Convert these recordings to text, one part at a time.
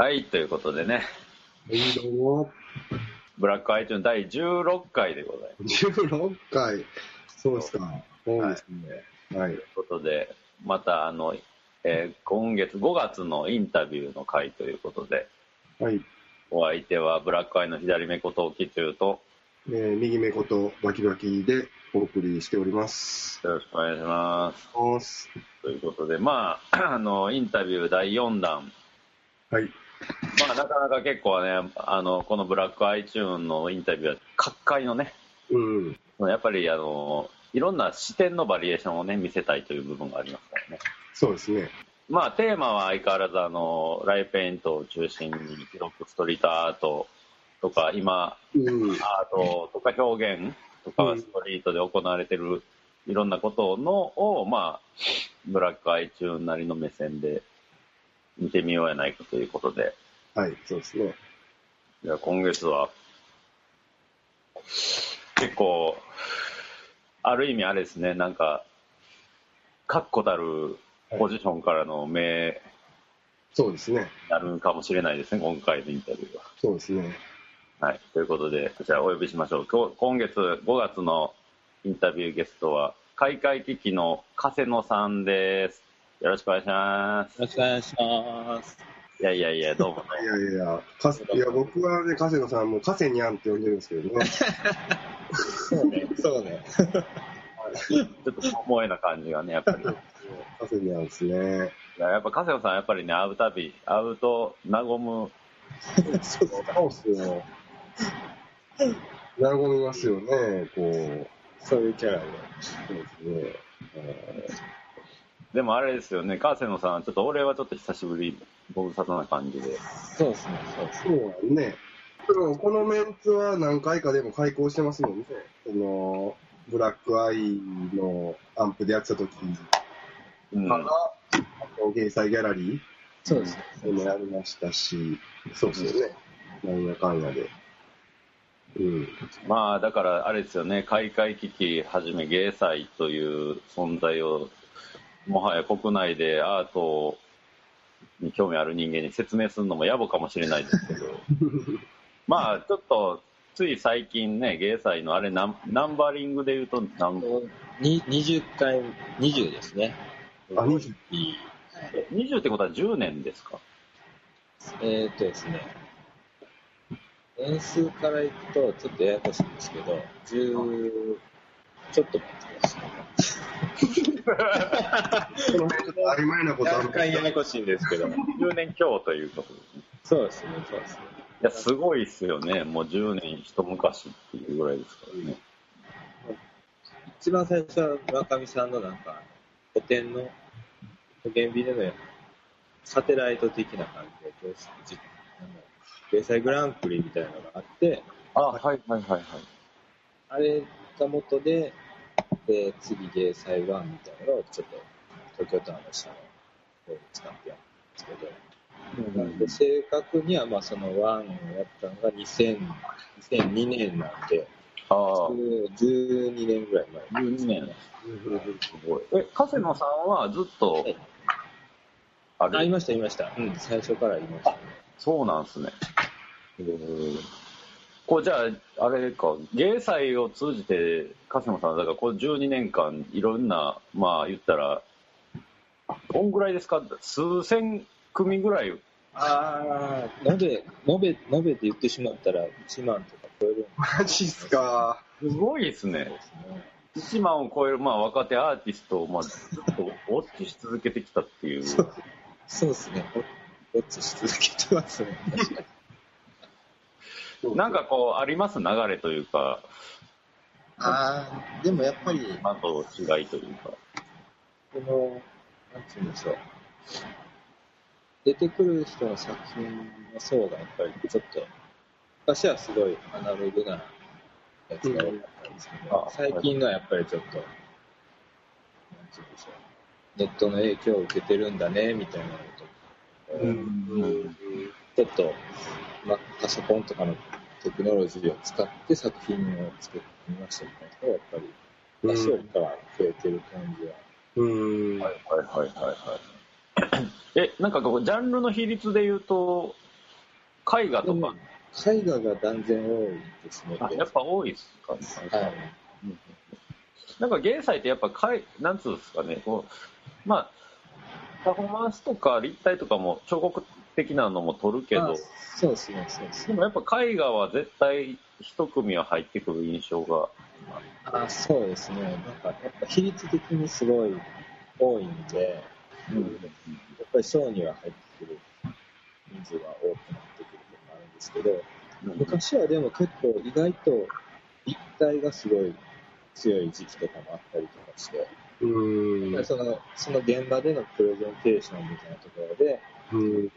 はい、ということでね、はい、どうも。ブラックアイチューン第16回でございます。16回。そうですか。そうですね。はい。ということで、またあの、えー今月5月のインタビューの回ということで、はい。お相手はブラックアイの左目ことオキチューと、えー右目ことバキバキでお送りしております。よろしくお願いします。ということで、まあ、あの、インタビュー第4弾。はい。まあ、なかなか結構ね、あの、このブラックアイチューンのインタビューは、各界のね、うん。やっぱりあの、いろんな視点のバリエーションをね、見せたいという部分がありますからね。そうですね。まあ、テーマは相変わらずあの、ライペイントを中心に、広くストリートアートとか、今、うん。アートとか表現とかうんストリートで行われてるいろんなことのを、まあ、ブラックアイチューンなりの目線で見てみようやないかということで、はい、そうですね。じゃあ今月は、結構、ある意味あれですね、なんか、確固たるポジションからの目そうですね。になるかもしれないですね、今回のインタビューは。そうですね。はい。ということで、じゃあお呼びしましょう。今日今月5月のインタビューゲストは、開会危機の加瀬野さんです。よろしくお願いします。よろしくお願いします。いやいやいや、どうも。いやいや、かすいや僕はね、加瀬野さんも加瀬にゃんって呼んでるんですけどね。そうね。そうね。ちょっと重いな感じがね、やっぱり。い加瀬にゃんですね。ややっぱ加瀬野さん、やっぱりね、会うたび、会うと和む。そうっすよ。和みますよね、こう。そういうキャラで。そうですね。でもあれですよね、加瀬野さん、ちょっと俺はちょっと久しぶり、ご無沙汰な感じで。そうですね。そうです。そうね。でもこのメンツは何回かでも開講してますもんね。その、ブラックアイのアンプでやってた時うん。から、あと、芸祭ギャラリそうですね。もやりましたし、そうですよね。なんやかんやで。うん。まあ、だからあれですよね、開会危機はじめ芸祭という存在を、もはや国内でアートに興味ある人間に説明するのも野暮かもしれないですけど、まあ、ちょっと、つい最近ね、芸祭のあれナン、ナンバリングで言うと何、に20回、20ですね。あ、20。20ってことは10年ですか？えーっとですね。年数からいくと、ちょっとややこしいんですけど、10、ちょっと待ってください。曖昧なことある若干ややこしいんですけど。10年強ということですね。そうですね、そうですね。いや、すごいっすよね。もう10年一昔っていうぐらいですからね。一番最初は村上さんのなんか、古典の保険ビデオのサテライト的な感じで、じあの芸祭グランプリみたいなのがあって、あ、はいはいはいはい。あれが元で、で次芸祭ワンみたいなのをちょっと東京タワーの下の方に使ってやるんですけど、なんで正確にはまあそのワンをやったのが2000 2002年なんで、ああ、12年ぐらい前。12年。うんすごい。え、加瀬野さんはずっとはい、ああ、いれ、ました、いました。うん、最初からいました。そうなんすね。こうじゃあ、あれか、芸祭を通じて、加瀬野さん、だからこの12年間、いろんな、まあ言ったら、どんぐらいですか？数千組ぐらい。ああ、延べ、延べ、延べって言ってしまったら1万とか超えるんでマジっすか？すごいですね。すね。1万を超える、まあ、若手アーティストを、まあ、ずっとウォッチし続けてきたっていう。そうですね。ウォッチし続けてますね。なんかこう、あります流れというか、ああ、でもやっぱり、違いというか。この、なんて言うんでしょう。出てくる人の作品の層がやっぱりちょっと、昔はすごいアナログなやつが多かったんですけうん最近のはやっぱりちょっと、なんて言うんでしょう。ネットの影響を受けてるんだね、みたいなのと。ちょっと、ま、パソコンとかのテクノロジーを使って作品を作ってみましたみたいな人がやっぱり、昔よりから増えてる感じは。うん。はいはいはいはいはい。え、なん。かこう、ジャンルの比率で言うと、絵画とか、絵画が断然多いですね。やっぱ多いっすかね。はい。なん。か芸祭ってやっぱ絵、なん。つうん。ですかね、こう、まあ、パフォーマンスとか立体とかも彫刻的なのも撮るけどあ、そうですね、そうですね。でもやっぱ絵画は絶対一組は入ってくる印象が。あそうですね。なんか、やっぱ比率的にすごい多いんで、やっぱりショーには入ってくる人数が多くなってくるとかあるんですけど、昔はでも結構意外と立体がすごい強い時期とかもあったりとかして、うん。そのその現場でのプレゼンテーションみたいなところで、うん。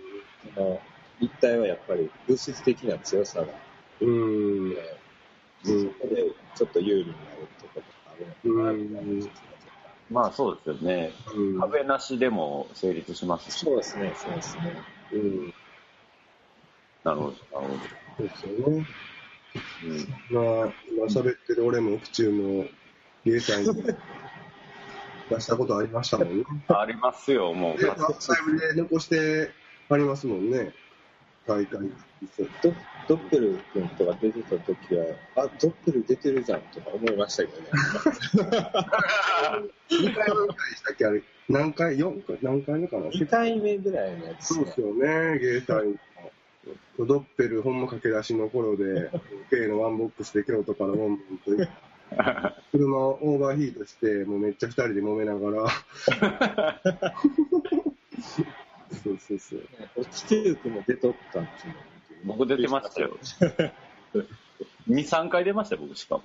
その立体はやっぱり物質的な強さがあうん。って、そこでちょっと有利になるところとかあるのかなみたいなまあそうですよね。うん。壁なしでも成立しますとし。そうですね、そうですね。うん。なるほど、なるほそうですよね。ど。まあ、今喋ってる俺も府中の芸祭に出したことありましたもんね。うん、ありますよ、もう。で、アーカイブで残してありますもんね。大会。ドドッペル君とか出てた時は、あ、ドッペル出てるじゃんとか思いましたけどね。2回目ぐらいでしたっけ？あれ。何回 ?4 回？何回目かな？2回目ぐらいのやつそうですよね、芸祭。ドッペル、ほんま駆け出しの頃で、K のワンボックスで京都からボンボンと、車をオーバーヒートして、もうめっちゃ二人で揉めながら。そうそうそう。落ちてる君も出とったんですよ。僕出てましたよ。2、3回出ましたよ、僕しかも。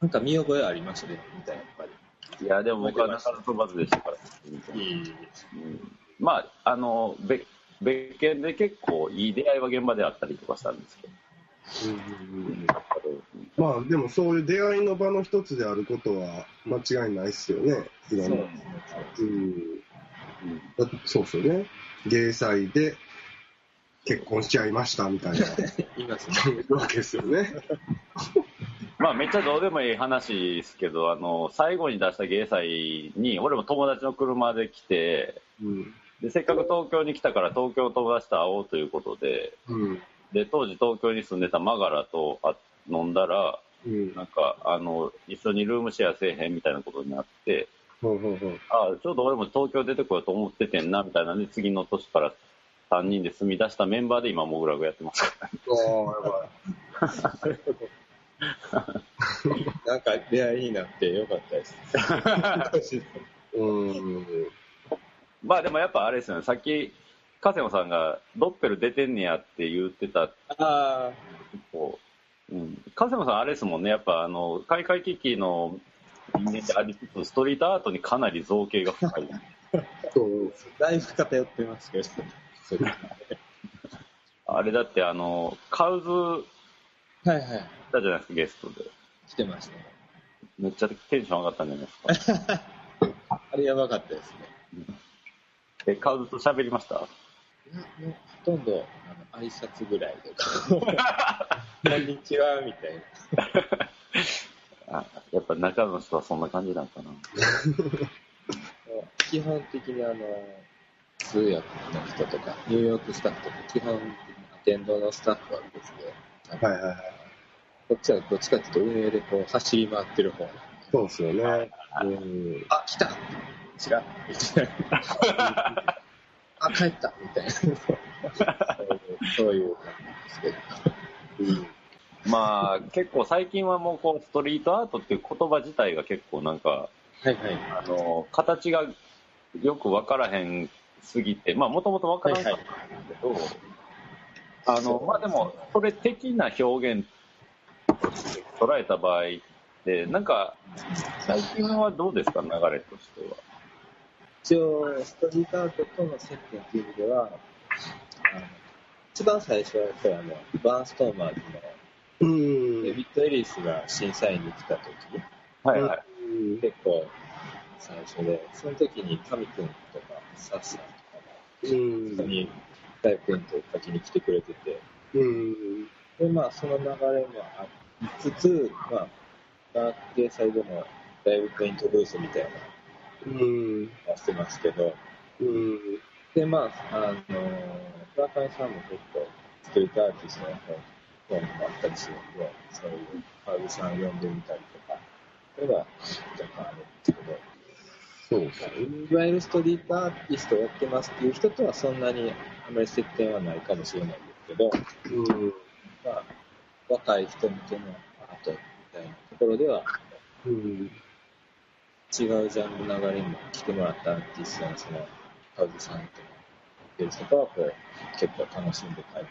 なんか見覚えありましたね、みたいな、やっぱり。いや、でも僕は中野飛ばずでしたから。うんまあ、あの、別別件で結構いい出会いは現場であったりとかしたんですけど。まあでもそういう出会いの場の一つであることは間違いないっすよね。いろんなそうんそうっすよね。芸祭で結婚しちゃいましたみたいないますね。人もいるわけですよね。まあ、めっちゃどうでもいい話ですけど、あの、最後に出した芸祭に、俺も友達の車で来て、うん。で、せっかく東京に来たから東京の友達と会おうということで、うん。で、当時東京に住んでたマガラとあ飲んだら、うん。なんか、あの、一緒にルームシェアせえへんみたいなことになって、ほうほうほう。あちょうど俺も東京出てこようと思っててんな、みたいなんで、次の年から3人で住み出したメンバーで今、モグラグやってますから、ああ、やばい。なんか出会いになってよかったです。うん。まあでもやっぱあれですよね、さっき、加瀬野さんがドッペル出てんねやって言ってた、あこう、うん。加瀬野さんあれですもんね、やっぱあの、開会危機の人間でありつつ、ストリートアートにかなり造形が深い。そう。あ、だいぶ偏ってますけど。あれだってあの、カウズはいはい。だじゃないですか、ゲストで。来てましたね。めっちゃテンション上がったんじゃないですか。あれやばかったですね。え、カウズと喋りました？もうほとんどあの挨拶ぐらいで、こんにちは、みたいな。あやっぱ中の人はそんな感じなんかな。基本的にあの、通訳の人とか、ニューヨークスタッフとか、基本的にアテンドのスタッフはですね、はいはいはい。こっちはどっちかっていうと運営でこう走り回ってる方。そうっすよね。うん。あ、来た違う。あ、帰ったみたいな。そういう感じですけど。まあ、結構最近はもうこう、ストリートアートっていう言葉自体が結構なんか、はいはい。あの、形がよくわからへんすぎて、まあ、もともとわからんかったんですけど、あの、まあでも、それ的な表現として捉えた場合って、なんか、最近はどうですか、流れとしては。一応、ストリートアートとの接点っていう意味では、あの一番最初はやっぱりあの、バーンストーマーズうん。のデビッド・エリスが審査員に来た時、はいはい。うん結構最初で、その時に神くんとかサッサンとかうんも、ここに大君と書きに来てくれてて、うん。で、まあ、その流れもありつつ、まあ、バーゲーサイドもだいぶペイントブースみたいなうん。はしてますけど、うん。で、まあ、あの、村上さんも結構、ストリートアーティストの本本もあったりするんで、そういうハウルさん呼んでみたりとか、それは若干あるんですけど、そうですね。いわゆるストリートアーティストをやってますっていう人とはそんなにあまり接点はないかもしれないんですけど、うん。まあ、若い人向けのアートみたいなところでは、うん。違うジャンルの流れに来てもらったアーティストのその、ハウズさんとか、っていう人とはこう、結構楽しんで帰って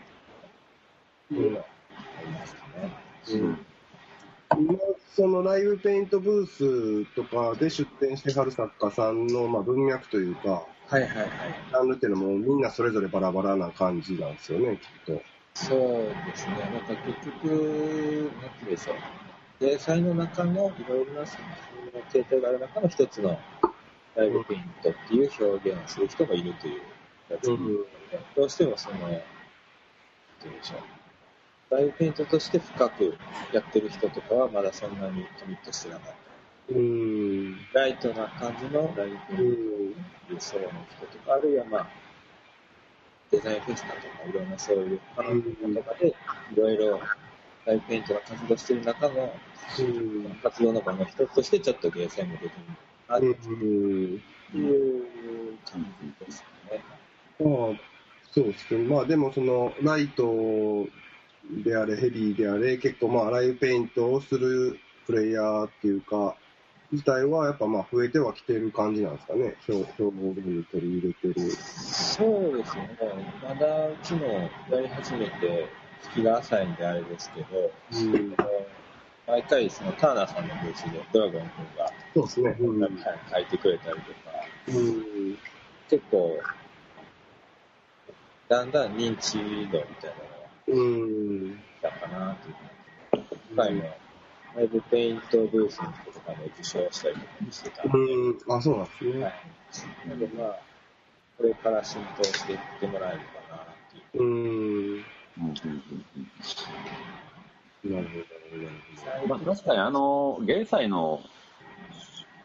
くるっていうのはありますかね。うん今、そのライブペイントブースとかで出展してはる作家さんの、まあ、文脈というか、はいはいはい。ジャンルっていうのもみんなそれぞれバラバラな感じなんですよね、きっと。そうですね。なんか結局、なんていうんでしょう。芸祭の中のいろいろな作品の形態がある中の一つのライブペイントっていう表現をする人もいるというやつ、どうしてもその、なんていうでしょう。ライブペイントとして深くやってる人とかはまだそんなにコミットしてなかった。うん。ライトな感じのライブペイントっていう層の人とか、あるいはまあ、デザインフェスタとかいろんなそういうパナルとかでいろいろライブペイントが活動してる中のうん。活動の場の一つとしてちょっとゲーセンも出てみるなってうん。いう感じですね。まあ、そうですね。まあでもそのライトであれ、ヘビーであれ、結構まあライブペイントをするプレイヤーっていうか、自体はやっぱまあ増えてはきてる感じなんですかね。表表現に取り入れてる。そうですね。まだうちもやり始めて、月が浅いんであれですけど、うん。毎回そのターナーさんのブースでドラゴン君がそうですね。うん。はい書いてくれたりとか、うん。結構、だんだん認知度みたいなのがうん。来たかなという。今回も、ライブペイントブースの人とかも受賞したりとかもしてたうん。あ、そうなんですね。はい。なのでまあ、これから浸透していってもらえるかなっていう。うん。うんうんなるほまあ、確かにあの、芸祭の、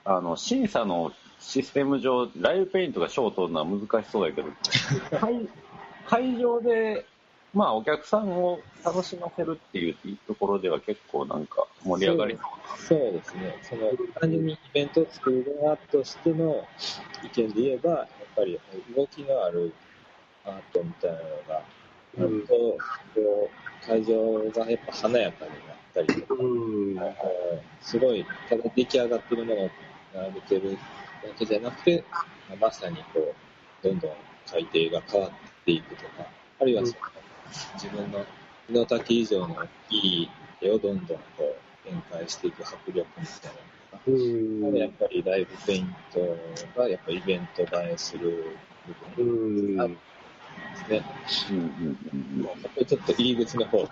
あの、審査のシステム上、ライブペイントが賞を取るのは難しそうだけど、会会場で、まあ、お客さんを楽しませるっていうところでは結構なんか盛り上がりそうですね。その、単純にイベントを作る側としての意見で言えば、やっぱり動きのあるアートみたいなのがあると、こう、会場がやっぱ華やかになったりとか、ど。うん。すごい、ただ出来上がってるものを並べてるだけじゃなくて、まさにこう、どんどん改定が変わっていくとか、あるいはその、自分の身の丈以上の大きい絵をどんどんこう展開していく迫力みたいなうん。やっぱりライブペイントがやっぱイベント映えする部う分ん。なんですね。うんうんうんもうそこちょっと入り口の方に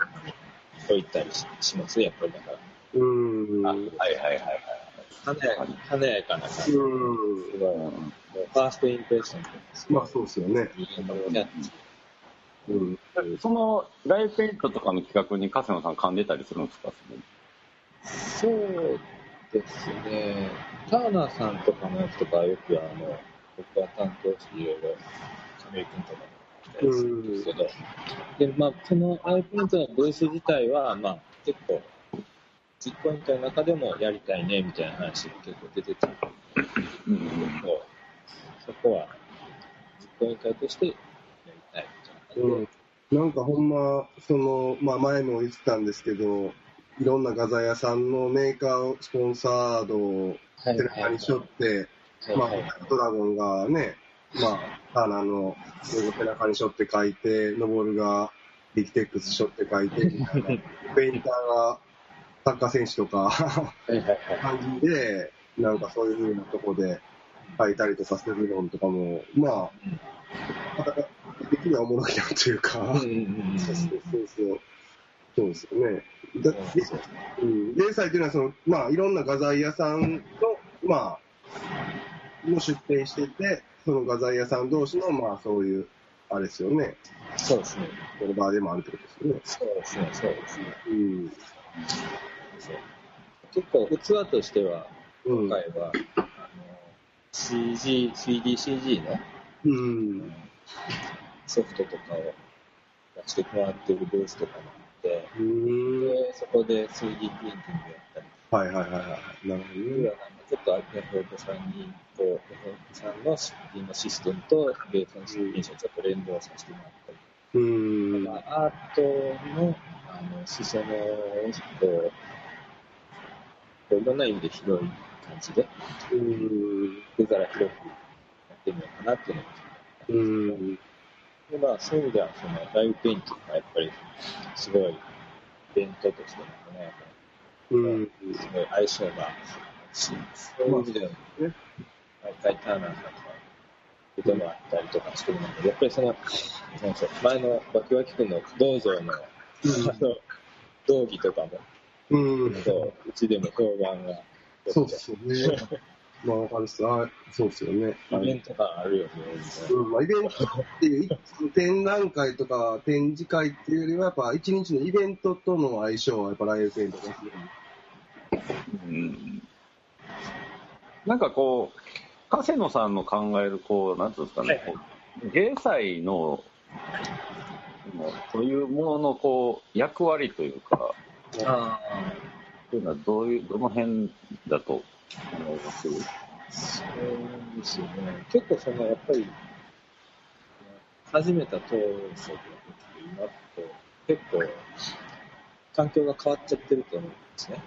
置いたりしします？ね、やっぱりだから。うん。あはいはいはいはい。華やか華やかな感じ。すうん。ごい、もうファーストインプレッションですまあそうですよね。うん。そのライブペイントとかの企画に笠野さん噛んでたりするんですか？そうですね。ターナーさんとかのやつとかはよくあの、僕は担当していろいろ、亀井君とかもやったりするんですけど、で、まあ、そのアイペイントのブース自体は、まあ、結構、実行委員会の中でもやりたいね、みたいな話が結構出てたんでうん。うんそこは、実行委員会としてやりたいみたいな感じで、なんかほんま、その、まあ前も言ってたんですけど、いろんな画材屋さんのメーカースポンサードをはい背中にしょって、ドラゴンがね、まあ、ターナーのロゴ背中にしょって書いて、ノボルがビキテックスしょって書いて、みたいなペインターがサッカー選手とか。感じで、なんかそういう風なとこで書いたりとかするのとかも、まあ、的にはおもろいなというか、うんうんうんうんそうそうそうそう。ですよね。だそうん。零細というのは、その、まあ、いろんな画材屋さんの、まあ、も出店してて、その画材屋さん同士の、まあ、そういう、あれですよね。そうですね。この場でもあるってことですよね。そうですね、そうですね。うん。そう結構器としては、うん。今回は、あの、CG、3DCG のうん。ソフトとかを出してもらってるブースとかもあって、うん。で、そこで 3D プリンティングやったり、はいはいはいはい。なるほどね。ちょっとヤフオクさんに、こう、ヤフオクさんの出品のシステムと、ベースの出品者をちょっと連動させてもらったり、うん。まあ、アートの、あの、裾野を、こう、いろんな意味で広い感じで、うん。手皿広くやってみようかなっていうのがうん。で、まあ、そういう意味では、その、ライブペイントがやっぱり、すごい、イベントとしてもね、うん。すごい相性がそういう意味では、ね毎回ターナーさんとか、出てもらったりとかしてるので、やっぱりその、なん前のバキバキ君の道場の、あの、道義とかも、うん。そううちでも評判が、そうっすよね。まあ、わかるっす。あそうっすよね。イベントがあるよね、うんまあ、イベントっていう、展覧会とか展示会っていうよりは、やっぱ一日のイベントとの相性は、やっぱライブペイントですね。うんなんかこう、加瀬野さんの考える、こう、なんていうんですかね、はい芸祭の、そういうものの、こう、役割というか、あというのはどういう、どの辺だと思います？あ、そうですよね。結構その、やっぱり、始めた当初と今って、結構、環境が変わっちゃってると思うんですね。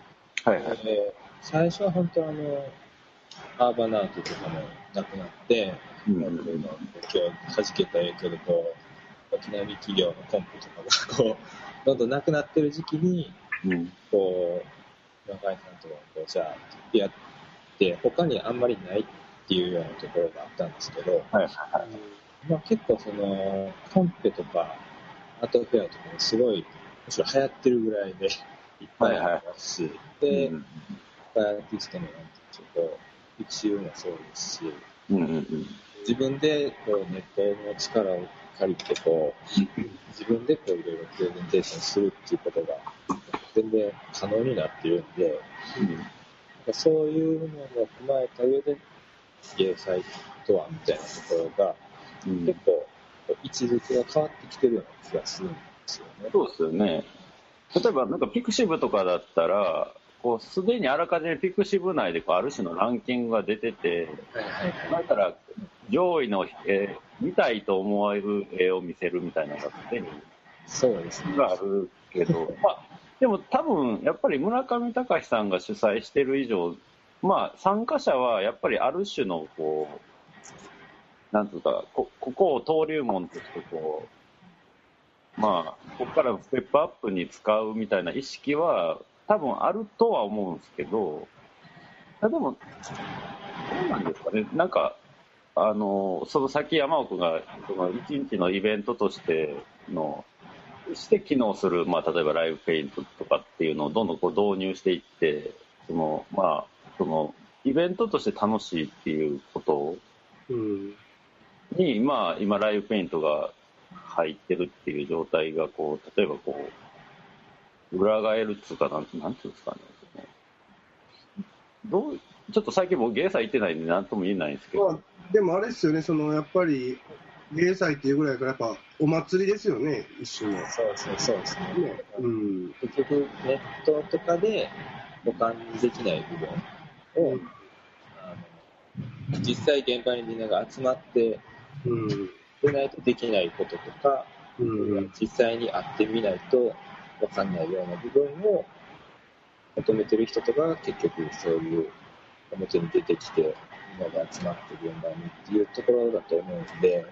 はいはい。で最初は本当あの、アーバナートとかもなくなって、うん。今日弾けた影響でこう、沖縄企業のコンプとかがこう、どんどんなくなってる時期に、うん。こう、中井さんとかこう、じゃあ、やって、他にあんまりないっていうようなところがあったんですけど、はいはい。まあ、結構その、コンペとか、アートフェアとかもすごい、むしろ流行ってるぐらいで、いっぱいありますし、で、うん。アーティストのなんていう、こう、復習もそうですし、うんうんうん自分でこうネットの力を借りてこう、自分でこういろいろプレゼンテーションするっていうことが全然可能になっているんで、そういうのを踏まえた上で、芸祭とはみたいなところが、うん結構位置づけが変わってきてるような気がするんですよね。そうですよね。例えば、なんかピクシブとかだったら、こう、すでにあらかじめピクシブ内でこうある種のランキングが出てて。だから、上位の絵、見たいと思える絵を見せるみたいなのがすでにそうですね。があるけど、まあ、でも多分、やっぱり村上隆さんが主催してる以上、まあ、参加者はやっぱりある種の、こう、なんつうか、こここを登竜門として、こう、まあ、ここからのステップアップに使うみたいな意識は、多分あるとは思うんですけど、あでも、どうなんですかね、なんか、あの、その先山奥が、その一日のイベントとしての、して機能する、まあ、例えばライブペイントとかっていうのをどんどんこう導入していって、その、まあ、その、イベントとして楽しいっていうことうん。に、まあ、今、ライブペイントが入ってるっていう状態が、こう、例えばこう、裏返るっつうか、なんなんていうんですかね。どう、ちょっと最近僕、ゲーサ行ってないんで、なんとも言えないんですけど、まあ、でもあれですよね、その、やっぱり、芸祭っていうぐらいから、やっぱ、お祭りですよね、一種の。ね。そうですね、そうですね。うん。結局、ネットとかで保管できない部分を、あの実際現場にみんなが集まってうん。でないとできないこととか、うん。実際に会ってみないと分かんないような部分を求めてる人とか結局そういう表に出てきてみんなで集まって現場にっていうところだと思うんで、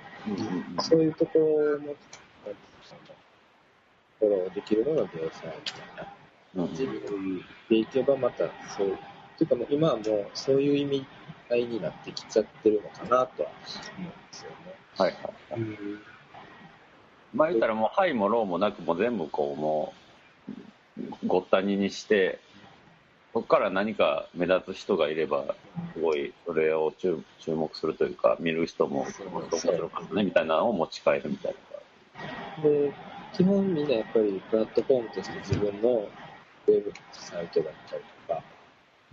そういうところの、フォローできるのが芸祭みたいな。うん自分でいけばまたそう、というかもう今はもうそういう意味合いになってきちゃってるのかなとは思うんですよね。はいはい。うん。まあ言ったらもう、ハイもローもなく、もう全部こう、もう、ごったににして、そこから何か目立つ人がいれば、すごい、それを注注目するというか、見る人も、そうこの人面白かったね、みたいなのを持ち帰るみたいな。で、基本みんなやっぱりプラットフォームとして自分のウェブサイトだったりとか、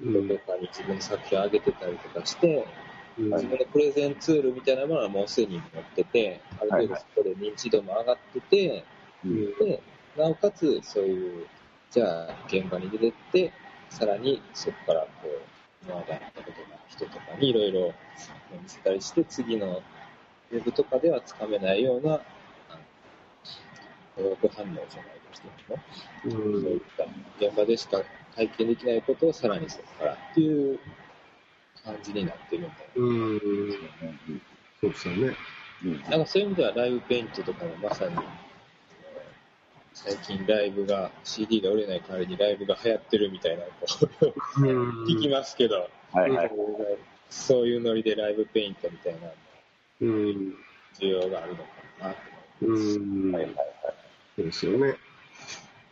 うんどこかに自分の作品を上げてたりとかして、うん自分のプレゼンツールみたいなものはもうすでに持ってて、ある程度そこで認知度も上がってて、うん。で、なおかつそういう、じゃあ現場に出てって、さらにそこからこう、今まであったことが人とかにいろいろ見せたりして、次のウェブとかではつかめないような、あの化学反応じゃないですけども、うそうんいった現場でしか体験できないことをさらにそこからっていう感じになってるんだようん。そうですよね。うんなんかそういう意味ではライブペイントとかもまさに、最近ライブが、CD が売れない代わりにライブが流行ってるみたいなこと聞きますけど、はいはい。そういうノリでライブペイントみたいなうん。需要があるのかなとうん。はいはいはい。そうですよね。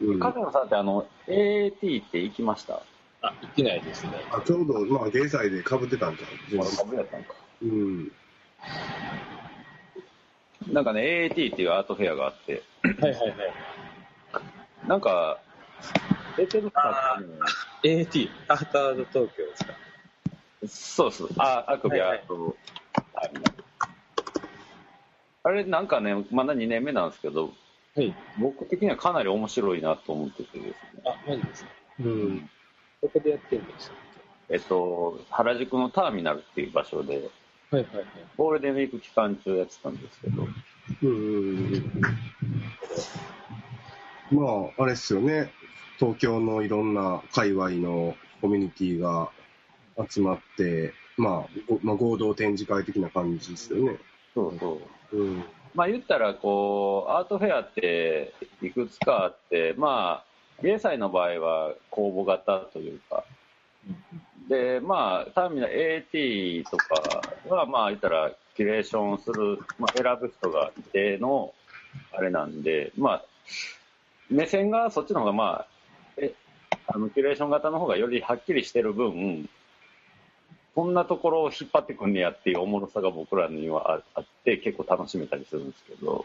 うん。影野さんってあの、AAT って行きました？あ、言ってないですね。あちょうど、まあ、芸祭で被ってたんじゃん。まだ株やったんか。うん。なんかね、AAT っていうアートフェアがあって、はいはいはい。なんか、出てるか AT、アートアート東京ですか？そうそう、あ、あくびアート、あれなんかね、まだ2年目なんですけど、はい。僕的にはかなり面白いなと思っててですね。あ、マジですか？うん。どこでやってるんですか？えっと、原宿のターミナルっていう場所で、はいはいはい。ゴールデンウィーク期間中やってたんですけど、うん。まあ、あれっすよね。東京のいろんな界隈のコミュニティが集まって、まあ、ごまあ、合同展示会的な感じですよね。そうそう。うん。まあ言ったら、こう、アートフェアっていくつかあって、まあ、芸祭の場合は公募型というか、で、まあ、ターミナル AT とかは、まあ言ったら、キュレーションする、まあ選ぶ人がいての、あれなんで、まあ、目線がそっちの方が、まあ、え、あの、キュレーション型の方がよりはっきりしてる分、こんなところを引っ張ってくんねやっていうおもろさが僕らにはああって、結構楽しめたりするんですけど、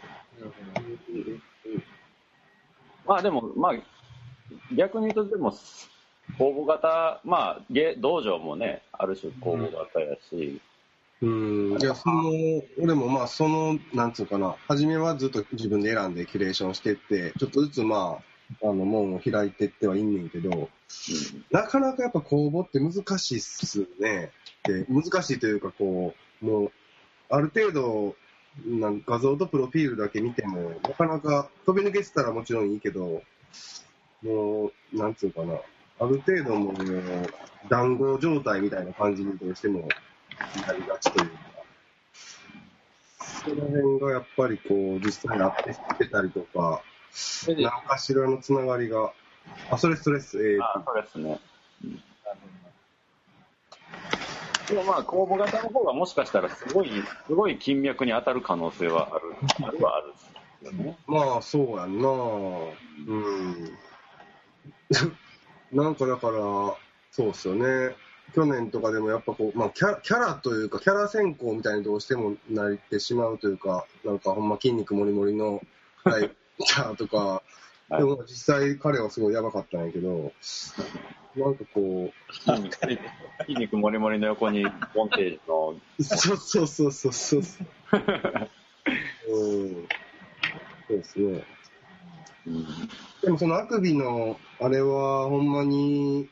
まあでも、まあ、逆に言うと、でも、公募型、まあ、芸道場もね、ある種公募型やし、うん。いや、その、俺もまあ、その、なんつうかな、初めはずっと自分で選んでキュレーションしてって、ちょっとずつまあ、あの、門を開いてってはいんねんけど、なかなかやっぱ公募って難しいっすね。で難しいというか、こう、もう、ある程度、なん画像とプロフィールだけ見ても、なかなか飛び抜けてたらもちろんいいけど、もう、なんつうかな、ある程度もう、談合状態みたいな感じにどうしてもなりがちというか、その辺がやっぱりこう、実際にあってたりとか、何かしらのつながりが、あ、それストレス、えーあそうですね。でもまあ、公募型の方がもしかしたらすごい、すごい金脈に当たる可能性はある、あるはあるね。まあ、そうやんなうん。なんかだから、そうっすよね。去年とかでもやっぱこう、まあキャ、キャラというか、キャラ選考みたいにどうしてもなってしまうというか、なんかほんま筋肉もりもりの、はい、キャラとか、はいでも実際彼はすごいやばかったんやけど、なんかこ筋肉筋肉もりもりの横にボンテージの、う、そうそうそうそうそう。うん。そうですね。うんでもそのあくびの、あれはほんまに、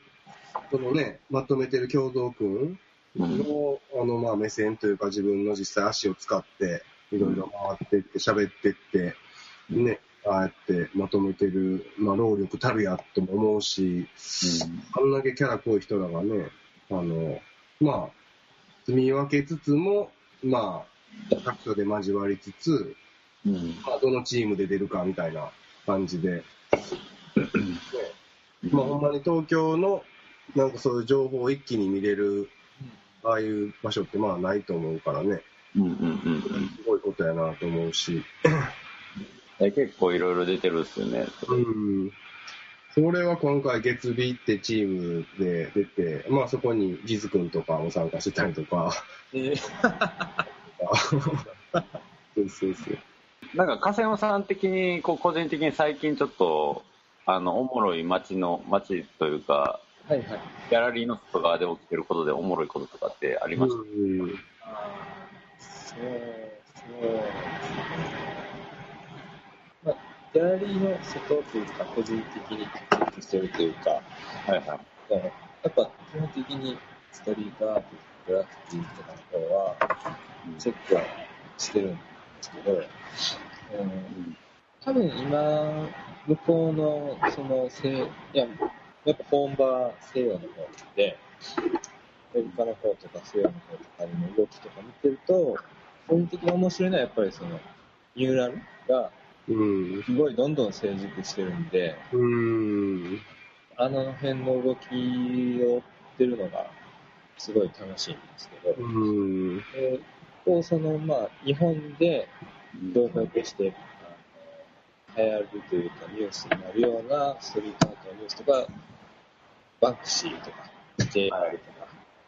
そのね、まとめてる共同君の、あの、まあ目線というか自分の実際足を使って、いろいろ回ってって、喋ってって、ね、ああやってまとめてる、まあ労力たるやとも思うし、あんだけキャラ濃い人らがね、あの、まあ、積み分けつつも、まあ、各所で交わりつつ、うんうん。まあ、どのチームで出るかみたいな感じで、まあ、ほんまに東京の、なんかそういう情報を一気に見れる、ああいう場所ってまあないと思うからね、うんうんうんすごいことやなと思うし、うん結構いろいろ出てるっすよね。うん。それは今回月日ってチームで出て、まあそこにジズ君とかも参加してたりとか、えー そうそうそう。なんか、加瀬野さん的に、こう、個人的に最近ちょっと、あの、おもろい街の、街というか、はいはい。ギャラリーの外側で起きてることでおもろいこととかってありました、うんそうまあ、ギャラリーの外というか、個人的にチェックしてるというか、はいはい。やっぱ基本的にストリートアート、グラフィティとかの方は、チェックはしてるんですけど、うん、多分今、向こうの、その、西いや、やっぱ本場西洋の方で、アメリカの方とか西洋の方とかの動きとか見てると、個人的に面白いのはやっぱりその、ニューラルがうん。すごいどんどん成熟してるんで、うん。あの辺の動きを追ってるのがすごい楽しいんですけど、うん。でこうそのまあ日本で情報として流行るというかニュースになるようなストリートアートのニュースとか、バンクシーとか、JR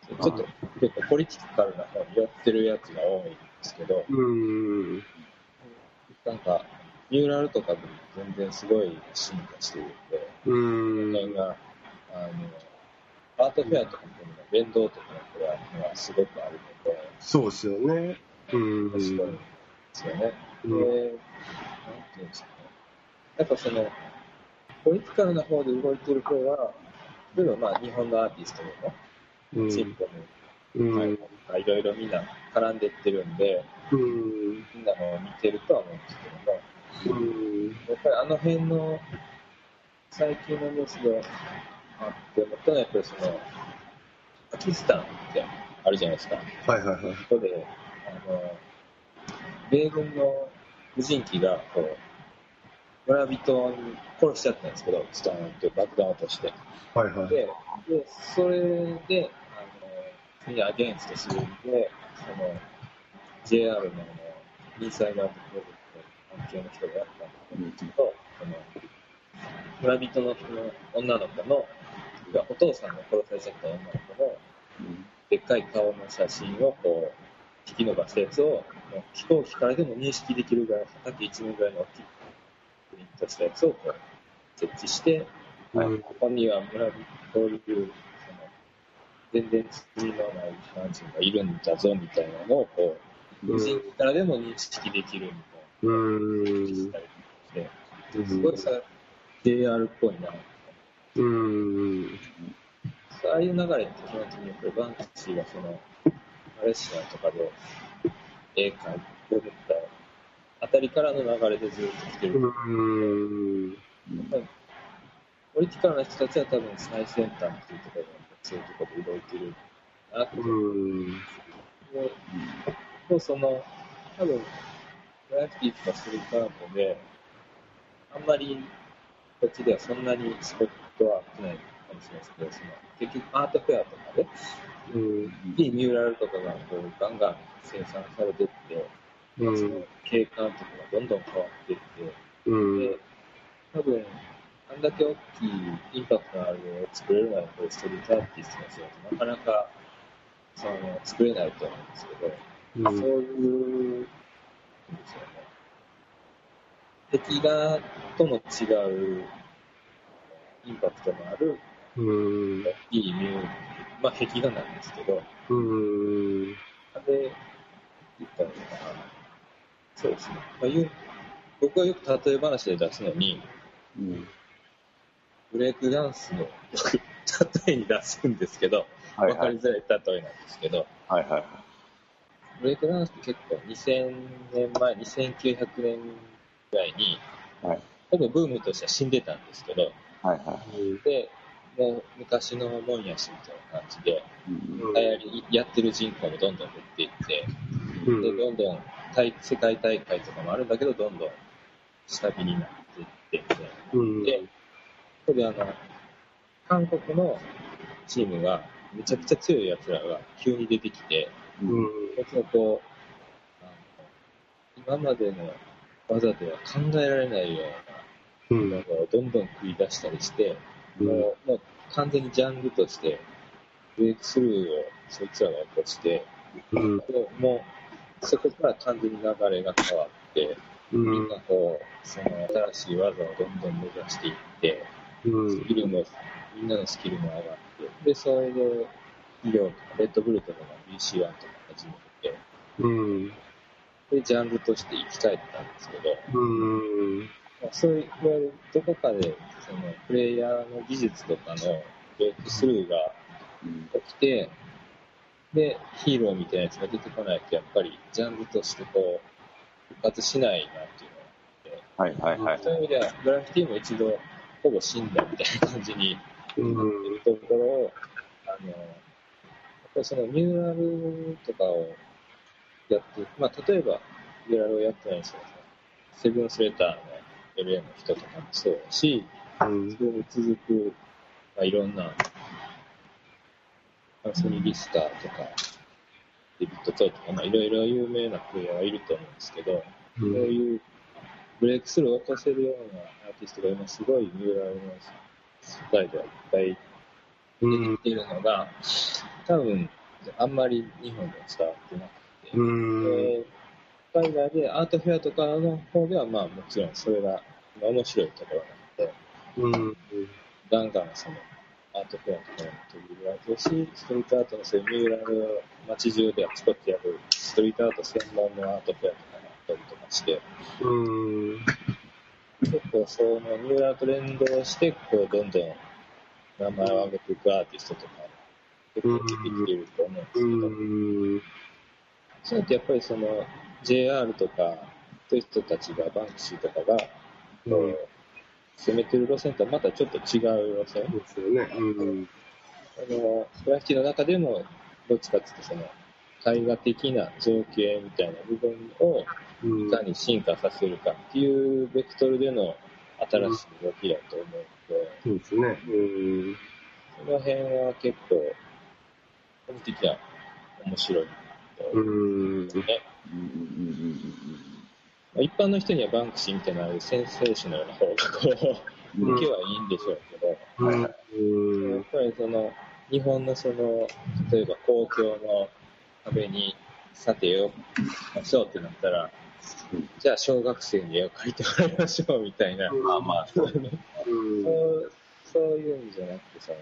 とか、ちょっと結構ポリティカルな方に寄ってるやつが多いんですけど、うん。なんかニューラルとかでも全然すごい進化しているんで、うん。あの、アートフェアとかも連動とかのはすごくあるので、そうですよね。うん。面白いんですよね。うんで、なんていうんですかね。やっぱその、ポリティカルな方で動いてる方は、例えばまあ日本のアーティストでうん。も、チームうん。はいいろいろみんな絡んでってるんで、うん。みんなも見てるとは思うんですけども、うん。やっぱりあの辺の最近のニュースであって思ったのは、やっぱりその、パキスタンってあるじゃないですか。はいはいはい。そこで、あの、米軍の無人機が、こう、村人に殺しちゃったんですけど、ストーンって爆弾を落として。はいはい。で、でそれで、あの、次アゲンストするんで、その、JR のあのインサイダーとプロジェクト関係の人がやったんですけど、その、村人のその女の子の、お父さんが殺されちゃった女の子の、でっかい顔の写真をこう、引き伸ばしたやつを、飛行機からでも認識できるぐらい、畑1年ぐらいの大きいプリントしたやつをこう設置して、うんはいここには村人、こういう、その、全然罪のない一般人がいるんだぞみたいなのを、こう、無人機からでも認識できるみたいな。うん。したりして、すごいさ、JR っぽいな。うん。ああいう流れって基本的にやっぱりバンクシーがその、マレーシアとかで絵描いてたあたりからの流れでずっと来てる。うん。ポリティカルな人たちは多分最先端っていうところで、そういうところで動いてるなって。うん。でもうその、多分、グラフィティとかストリートアートで、あんまりこっちではそんなにスポットは合ってないかもしれないですけど、その結局アートフェアとかで、うん。いいニューラルとかがこうガンガン生産されてって、うんその景観とかがどんどん変わっていって、うん。で、多分、あんだけ大きいインパクトのあるのを作れるのはやっぱりストリートアーティストの人なかなかその作れないと思うんですけど、うんそういう、ですよね。壁画とも違うインパクトのあるうん。大きいミュー、まあ壁画なんですけど、うん。あれ、言ったのかな。そうですね。まあ、言う僕はよく例え話で出すのに、うん。ブレイクダンスのよく 例えに出すんですけど、わかはいはい。りづらい例えなんですけど、はいはい。ブレイクダンスって結構2000年前、2900年ぐらいに、はい多分ブームとしては死んでたんですけど、はいはい。で、もう昔のもんやしみたいな感じで、うんやってる人口もどんどん減っていって、うんで、どんどん大世界大会とかもあるんだけど、どんどん下火になっていってみたいな。うん。で、ここであの、韓国のチームが、めちゃくちゃ強い奴らが急に出てきて、うん。そのこう、今までの技では考えられないよううん。どんどん繰り出したりして、うんもうもう完全にジャンルとして、ブレイクスルーをそいつらが起こして、うん。でもうそこから完全に流れが変わって、うんみんな。こう、その新しい技をどんどん目指していって、うんス。キルも、みんなのスキルも上がって、で、それで、医療とか、レッドブルとかが BC1 とか始めて、うん。で、ジャンルとして生き返ったんですけど、うん。まあそういう、いわゆるどこかで、その、プレイヤーの技術とかのブレイクスルーがうん起きて、で、ヒーローみたいなやつが出てこないと、やっぱりジャンルとしてこう、復活しないなっていうのがはいはいはい。そういう意味では、グラフィティも一度、ほぼ死んだみたいな感じにうん。いうところを、あの、やっぱりそのミューラルとかをやって、まあ、例えば、ミューラルをやってない人ですね、セブンスレターの LA の人とかもそうだし、うんそれに続く、まあ、いろんな、アンソニー・リスターとか、デビッド・トイとか、まあ、いろいろ有名なプレイヤーはいると思うんですけど、そういうブレイクスルーを起こせるようなアーティストが今すごいミューラルの世界ではいっぱいうん。出ているのが、多分、あんまり日本では伝わってなくて、うん。で海外でアートフェアとかの方では、まあもちろんそれがまあ面白いところなので、うん。ガンガンそのアートフェアとかに取り入れられてるし、ストリートアートのそういうミューラルを街中であちこちやるストリートアート専門のアートフェアとかがあったりとかして、うん。結構そのミューラルと連動して、こうどんどん名前を上げていくアーティストとか結構出てきていると思うんですけど、うん。そうやってやっぱりその JR とか、そういう人たちが、バンクシーとかが、こうんう攻めてる路線とはまたちょっと違う路線。ですよね。うん。あの、グラフィティの中でも、どっちかっていうとその、絵画的な造形みたいな部分をうんいかに進化させるかっていうベクトルでの新しい動きだと思うので、そうですね。うん。その辺は結構、個人的には面白いと思うん。うね。うん一般の人にはバンクシーみたいなセンセーショナルな方がこう、うん。受けはいいんでしょうけど、うん。やっぱりその、日本のその、例えば公共の壁にさて絵を描きましょうってなったら、じゃあ小学生に絵を描いてもらいましょうみたいな、うん。まあまあ、そううん。そういうんじゃなくてさ、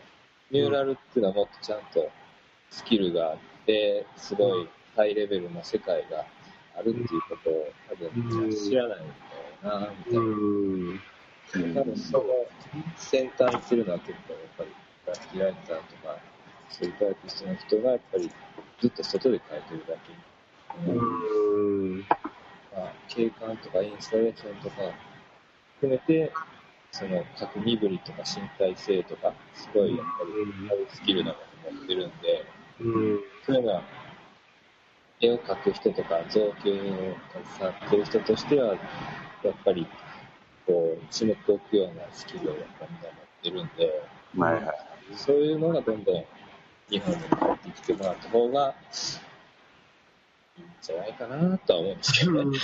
ミューラルっていうのはもっとちゃんとスキルがあって、すごいハイレベルな世界があるっていうことを多分知らないんだよな、みたいな。うん。多分その先端行ってるのは結構やっぱりグラフィティライターとか、そういうアーティストの人がやっぱりずっと外で描いてるだけ。うんうん。まあ、景観とかインスタレーションとか含めて、その各身振りとか身体性とか、すごいやっぱりスキルなものを持ってるんで、うん。そういうのは絵を描く人とか造形を携わってる人としては、やっぱりこう、締めておくようなスキルをやっぱみんな持ってるんで、はいはい。そういうのがどんどん日本に帰ってきてもらった方がいいんじゃないかなとは思うんですけどね。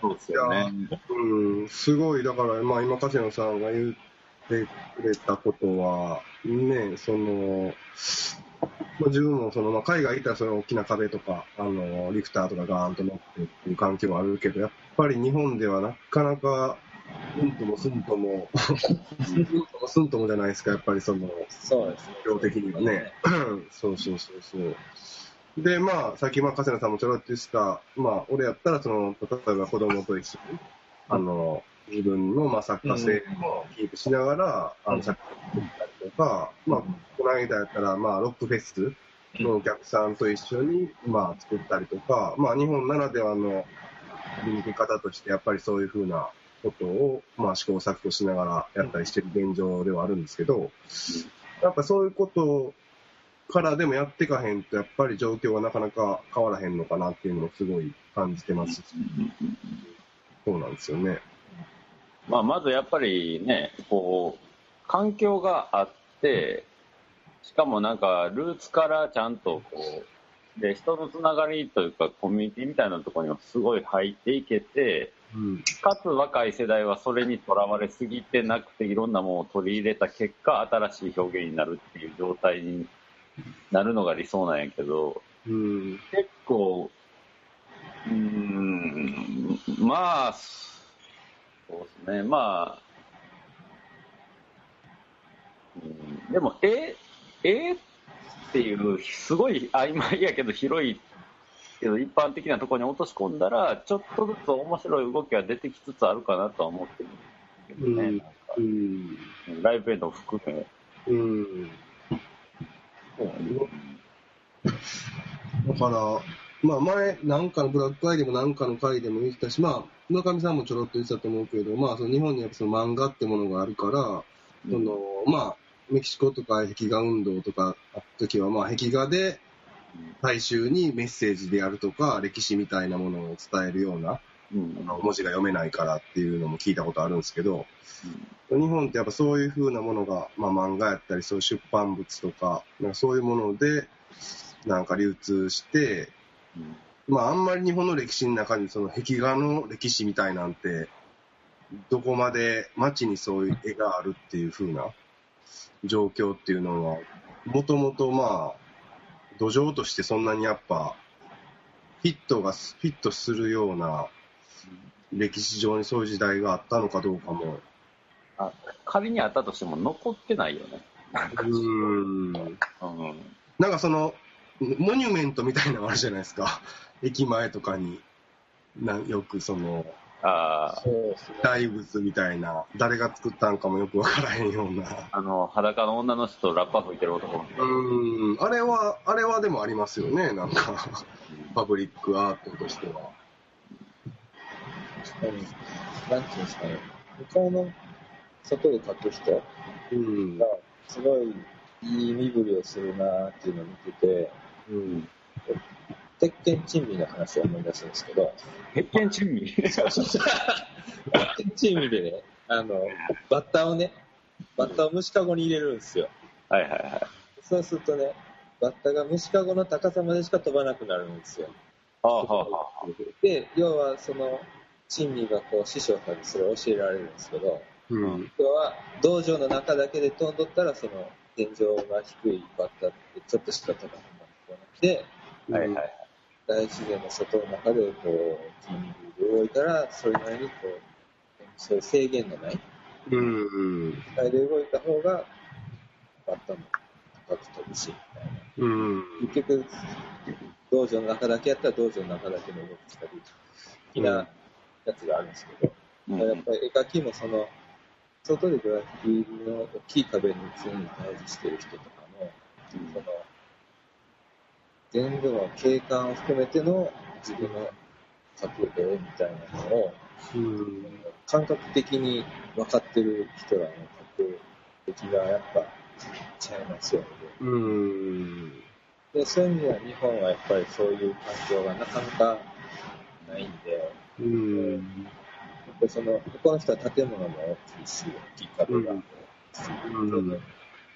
そうですよね。うん、すごい、だから、まあ、今、柏野さんが言ってくれたことは、ね、その、まあ、自分もその、まあ、海外行ったらその大きな壁とか、あの、リフターとかガーンと乗ってっていう環境はあるけど、やっぱり日本ではなかなか、うんともすんとも、うんともすんともじゃないですか、やっぱりその、そうですね。量的にはね。そうそうそうそう。で、まあ、さっき、まあ、笠野さんもちょろっと言ってた、まあ、俺やったら、その、例えば子供と一緒に、あの、自分の、まあ、作家性もキープしながら、あの、作家とか、まあ、この間やったら、まあ、ロックフェスのお客さんと一緒に、まあ、作ったりとか、まあ、日本ならではの振り抜き方として、やっぱりそういうふうなことを、まあ、試行錯誤しながらやったりしてる現状ではあるんですけど、やっぱそういうことからでもやっていかへんと、やっぱり状況はなかなか変わらへんのかなっていうのもすごい感じてます。し、そうなんですよね。まあ、まずやっぱりね、こう、環境があって、しかもなんか、ルーツからちゃんとこう、で、人のつながりというか、コミュニティみたいなところにもすごい入っていけて、うん。かつ若い世代はそれにとらわれすぎてなくて、いろんなものを取り入れた結果、新しい表現になるっていう状態になるのが理想なんやけど、うん。結構、うーん、まあ、そうですね、まあ、うん、でも、え、え？っていう、すごい曖昧やけど広いけど、一般的なところに落とし込んだら、ちょっとずつ面白い動きが出てきつつあるかなとは思ってるんですけどね、うんなんかうん。ライブエンドも含め。うん。だから、まあ前、なんかのブラックアイでもなんかの回でも言ってたし、まあ、村上さんもちょろっと言ってたと思うけど、まあ、その日本にやっぱその漫画ってものがあるから、その、まあ、メキシコとか壁画運動とかあった時は、まあ、壁画で大衆にメッセージであるとか、歴史みたいなものを伝えるような、うん。文字が読めないからっていうのも聞いたことあるんですけど、日本ってやっぱそういう風なものが、まあ、漫画やったり、そういう出版物とか、なんかそういうもので、なんか流通して、うん。まあ、あんまり日本の歴史の中にその壁画の歴史みたいなんて、どこまで街にそういう絵があるっていう風な状況っていうのは、もともとまあ、土壌としてそんなにやっぱ、フィットが、フィットするような歴史上にそういう時代があったのかどうかも、あ仮にあったとしても残ってないよね。うーん。うんなんかその、モニュメントみたいなのあるじゃないですか。駅前とかに、なんよくその、あ。大仏みたいな、誰が作ったんかもよくわからへんような。あの、裸の女の人とラッパ吹いてる男うーん、あれは、あれはでもありますよね、なんか、パブリックアートとしては。確かに、なんていうんですかね。向こうの外で描く人うんが、すごいいい身振りをするなっていうのを見てて、うん。鉄拳珍味の話を思い出すんですけど、鉄拳珍味？鉄拳珍味でね、あの、バッタをね、バッタを虫かごに入れるんですよ。はいはいはい。そうするとね、バッタが虫かごの高さまでしか飛ばなくなるんですよ。はあはあはあ。で、要はその、珍味がこう師匠さんにそれを教えられるんですけど、うん。要は道場の中だけで飛んどったら、その天井が低いバッタってちょっとしか飛ばなくなって、はいはい。大自然の外の中でこう、筋肉で動いたら、それなりにこう、そういう制限のないうん。うん。機械で動いた方が、バッタも高く飛ぶし、みたいな。うん。結局、道場の中だけやったら道場の中だけの動きしたり、的なやつがあるんですけど、うんやっぱり絵描きもその、外でグラフィティの大きい壁に常に対峙してる人とかの、その、全部の景観を含めての自分の描く絵みたいなのを、うん。感覚的に分かってる人らの描く出来がやっぱちゃいますよね。うん。で、そういう意味では日本はやっぱりそういう環境がなかなかないんで、うん。やっぱりその、他の人は建物も大きいし、大きい壁があるし、うん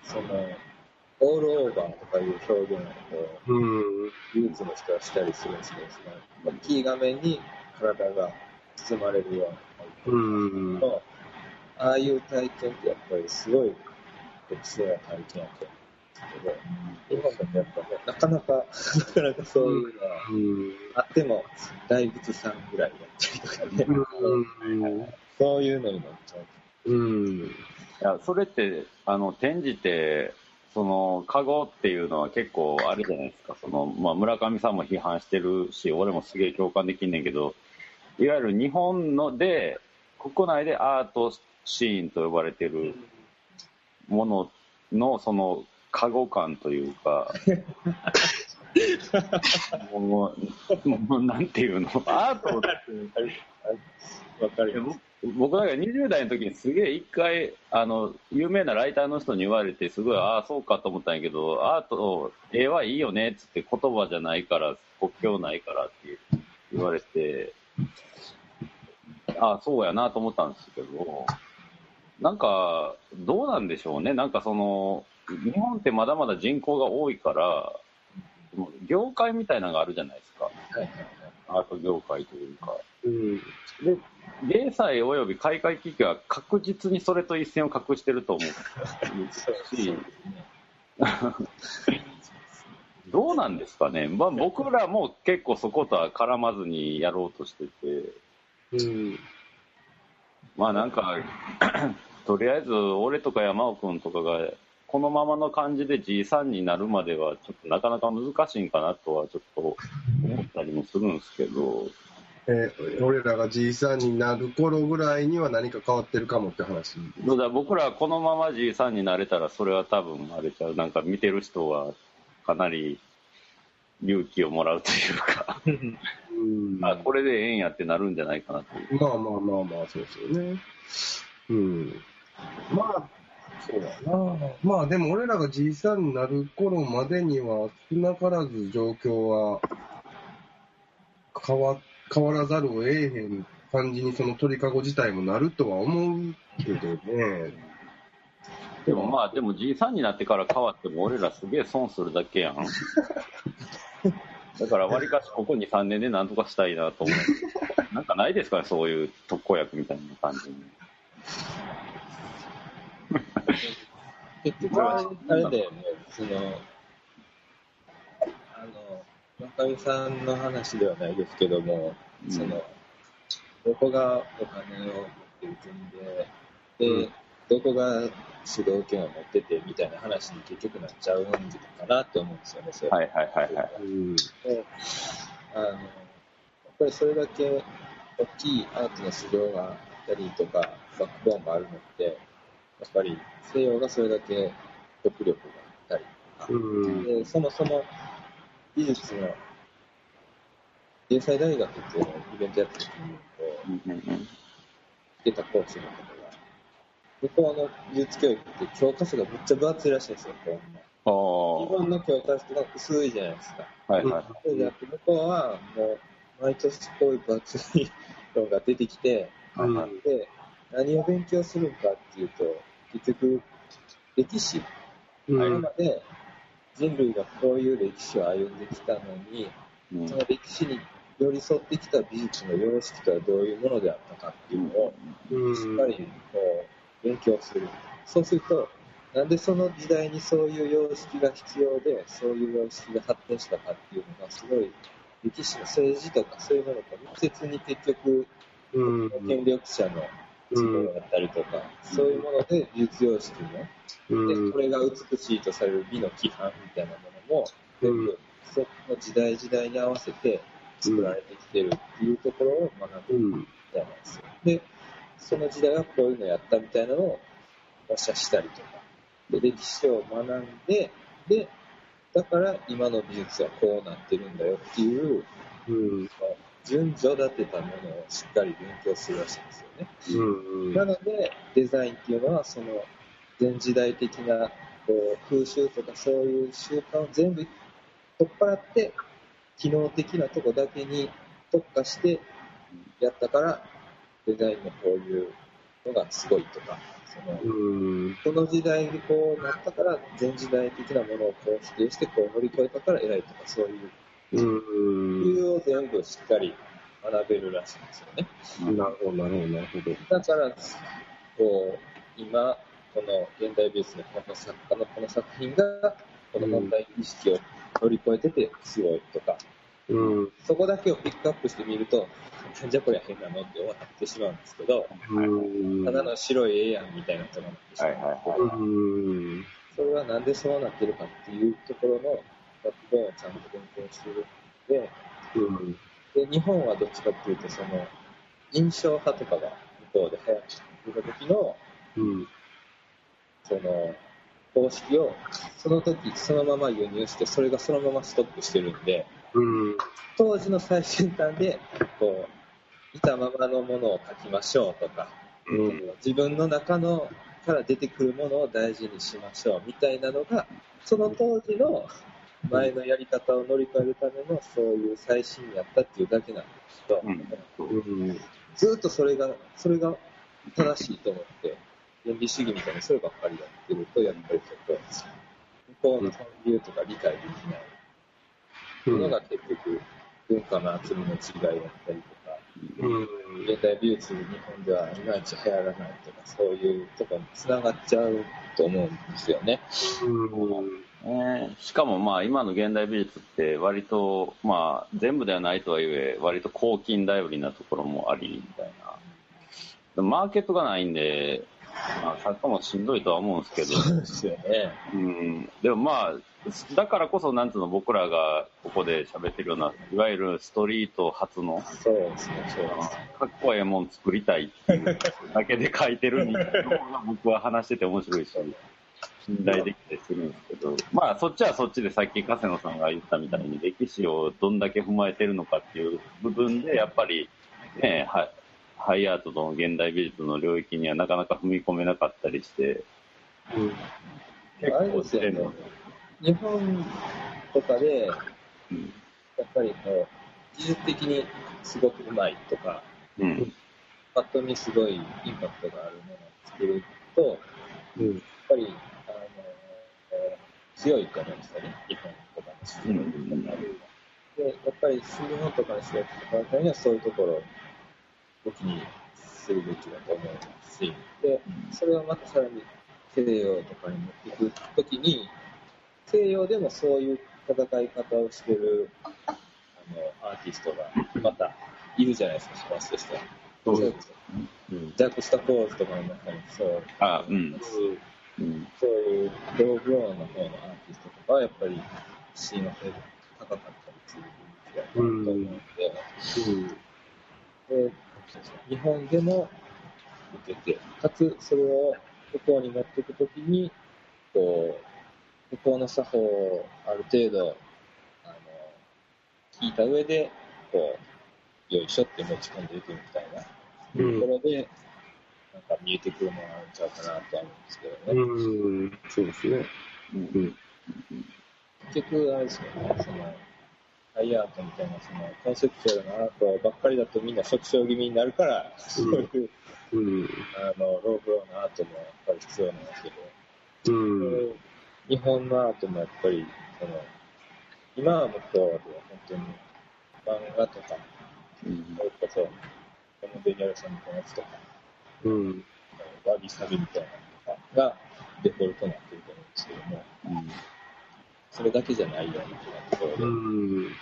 その、オールオーバーとかいう表現をこう技術の人はしたりするんですけど、大きい画面に体が包まれるようなうん。の、ああいう体験ってやっぱりすごい適正な体験やと思うんですけど、日本だとやっぱね、なかなか、なかなかそういうのは、うん。あっても、大仏さんぐらいだったりとかね、うん。そういうのになっちゃう。うん。いや、それって、あの、展示って、その、カゴっていうのは結構あるじゃないですか。その、まあ、村上さんも批判してるし、俺もすげえ共感できんねんけど、いわゆる日本ので、国内でアートシーンと呼ばれてるものの、その、カゴ感というか、もう、もうなんていうの、アートわかるよ。僕なんか20代の時にすげえ一回あの有名なライターの人に言われてすごいああそうかと思ったんやけどアート絵はいいよねっつって言葉じゃないから国境ないからって言われてああそうやなと思ったんですけどなんかどうなんでしょうねなんかその日本ってまだまだ人口が多いから業界みたいなのがあるじゃないですかアート業界というか。うん。で、芸祭及び開会危機は確実にそれと一線を画してると思う。し、どうなんですかね、まあ、僕らも結構そことは絡まずにやろうとしてて、うん。まあなんか、とりあえず俺とか山尾君とかがこのままの感じで G3 になるまでは、ちょっとなかなか難しいんかなとは、ちょっと思ったりもするんですけど、えー俺らが G3 になる頃ぐらいには何か変わってるかもって話。だから僕らこのまま G3 になれたら、それは多分、あれちゃう、なんか見てる人は、かなり勇気をもらうというか、うんあこれでええんやってなるんじゃないかなという。まあまあまあまあ、そうですよね。うん。まあ、そうだな。まあでも俺らが G3 になる頃までには少なからず状況は変わ変わらざるを得へん感じにその鳥かご自体もなるとは思うけどね。でもまあ、でも G3 になってから変わっても、俺らすげえ損するだけやん。だから、わりかしここ2、3年でなんとかしたいなと思う。なんかないですかね、そういう特効薬みたいな感じに。結局あれ、あれだよね、その、あの、中見さんの話ではないですけども、うんその、どこがお金を持ってる国で、で、うんどこが主導権を持っててみたいな話に結局なっちゃうんかなって思うんですよね、それはいはいはいはい。うん。であのやっぱりそれだけ大きいアートの指導があったりとか、バックボーンがあるのって、やっぱり西洋がそれだけ独力があったりとか、うん。でそもそも美術の芸祭大学っていうのをイベントやった時にこう来てた講師の方が、向こうの美術教育って教科書がめっちゃ分厚いらしいんですよ、こう日あ本の教科書ってなんか薄いじゃないですか。あ、はいはい。そうじゃなくて、向こうはもう、毎年こういう分厚いのが出てきて、うんで、何を勉強するんかっていうと、結局、歴史。うん今まで人類がこういう歴史を歩んできたのに、うん。その歴史に寄り添ってきた美術の様式とはどういうものであったかっていうのを、うん。しっかりこう勉強する。そうすると、なんでその時代にそういう様式が必要で、そういう様式が発展したかっていうのが、すごい歴史の政治とかそういうものと密接に結局、うん。権力者の都合だったりとか、そういうもので美術様式の、うん。でこれが美しいとされる美の規範みたいなものも、全部その時代時代に合わせて作られてきてるっていうところを学ぶうんじゃないですよ。で、その時代はこういうのやったみたいなのを模写したりとか、で、歴史を学んで、で、だから今の美術はこうなってるんだよっていう、うん順序立てたものをしっかり勉強するらしいんですよね。うんなので、デザインっていうのは、その、前時代的な、こう、風習とかそういう習慣を全部取っ払って、機能的なとこだけに特化してやったから、デザインのこういうのがすごいとか、その、うんこの時代にこうなったから、前時代的なものをこう否定してこう乗り越えたから偉いとか、そういううん理由を全部しっかり学べるらしいんですよね。なるほど、なるほど、なるほど。だから、こう、今、この現代美術のこの作家のこの作品が、この問題意識を乗り越えててすごいとか、うん。そこだけをピックアップしてみると、なんじゃこりゃ変なのって終わってしまうんですけど、うん。ただの白い絵やんみたいなことになってしまはう。いは。それはなんでそうなってるかっていうところのバックボーンをちゃんと勉強してるんで、うん。で、日本はどっちかっていうと、その、印象派とかが向こうで流行ってた時の、うん。その、方式を、その時そのまま輸入して、それがそのままストックしてるんで、うん。当時の最先端で、こう、いたままのものを書きましょうとか、うん。自分の中のから出てくるものを大事にしましょうみたいなのが、その当時の前のやり方を乗り越えるためのそういう最新やったっていうだけなんですけど、うんうん。ずっとそれが、それが正しいと思って、原理主義みたいなそればっかりやってると、やっぱりちょっと、向こうの本流とか理解できないものが結局、文化の厚みの違いだったりとか、うん。現代美術日本ではいまいち流行らないとか、そういうところに繋がっちゃうと思うんですよね。ね。しかもまあ今の現代美術って割とまあ全部ではないとはいえ割と高近頼りなところもありみたいな。マーケットがないんでまあ、作家もしんどいとは思うんですけど、そうですよね。うん、でもまあ、だからこそ、なんつうの、僕らがここで喋ってるような、いわゆるストリート初の、そうですね、そうです。かっこええもん作りたいっていうだけで書いてるみたいなのが僕は話してて面白いし、信頼できたりするんですけど、まあそっちはそっちでさっき加瀬野さんが言ったみたいに歴史をどんだけ踏まえてるのかっていう部分で、やっぱりね、はハイアートとの現代美術の領域にはなかなか踏み込めなかったりして、うん。結構の、日本とかで、やうんっぱりこう、技術的にすごくうまいとか、うん、パッと見すごいインパクトがあるものを作ると、やっうん。ぱり、あのえー強いと思うんですよね、日本とかの仕事とかで、やっぱり日本とかのとかのためにはそういうところを武器にするべきだと思いますし、で、それをまたさらに西洋とかに持っていくときに、西洋でもそういう戦い方をしてるあのアーティストがまたいるじゃないですか、シマスとしては。そうでジャック・スタポーズとかの中にそう、あ、うん、いううん、そういうローブローンの方のアーティストとかはやっぱり親和性が高かったりするん。だと思うので、で日本でも受けて、かつそれを向こうに持っていくときに、こう、向こうの作法をある程度、あの、聞いた上で、こう、よいしょって持ち込ん。でいくみたいなところで、なんか見えてくるものがあるんちゃうかなとは思うんですけどね。うん。そうですね。うん。結局、あれですよね、その、ハイアートみたいな、その、コンセプチュアルなアートばっかりだとみんな即興気味になるから、そういう、うん。あの、ローブローのアートもやっぱり必要なんですけど、うん。日本のアートもやっぱり、その、今はもっと、本当に、漫画とか、うんそれこそ、このベニャルさんみたいなやつとか、うん。ワビサビみたいなのとかがデフォルトになってると思うん。ですけども、それだけじゃないようなところで、う持ん。っ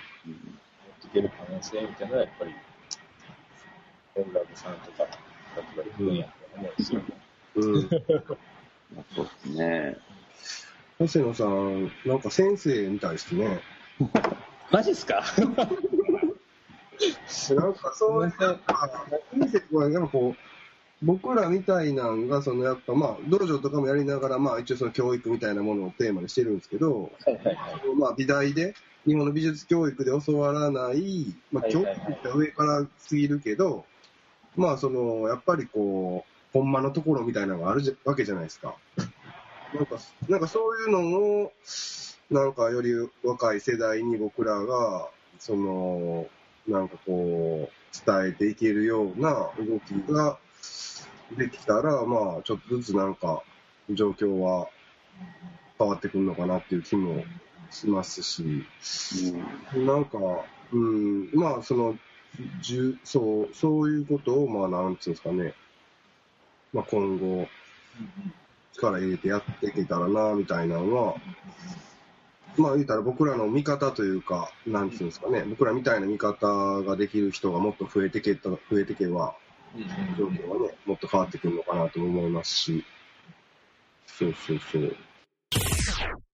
ていける可能性みたいなのはやっぱり、本ラブさん。とか、例えば行くん。やと思うん。ですよ。うん。そうですね。星野さん、なん。か先生みたいですね。マジっすかなん。かそういう、なん。か先生とか、でもこう、僕らみたいなんが、そのやっぱまあ、道場とかもやりながら、まあ一応その教育みたいなものをテーマにしてるんですけど、はいはいはい。まあ美大で、日本の美術教育で教わらない、まあ教育って上からすぎるけど、まあその、やっぱりこう、ほんまのところみたいなのがあるじゃわけじゃないですか。なんか、なんかそういうのを、なんかより若い世代に僕らが、その、なんかこう、伝えていけるような動きができたら、まあちょっとずつなんか状況は変わってくるのかなっていう気もしますし、なんか、うん、まあその、じゅそう、そういうことを、まあなんつうんですかね、まあ今後、力入れてやっていけたらな、みたいなのは、まあ言うたら僕らの味方というか、なんつうんですかね、僕らみたいな味方ができる人がもっと増えてけた、増えてけば、状況はね、もっと変わってくるのかなと思いますし、そうそうそう。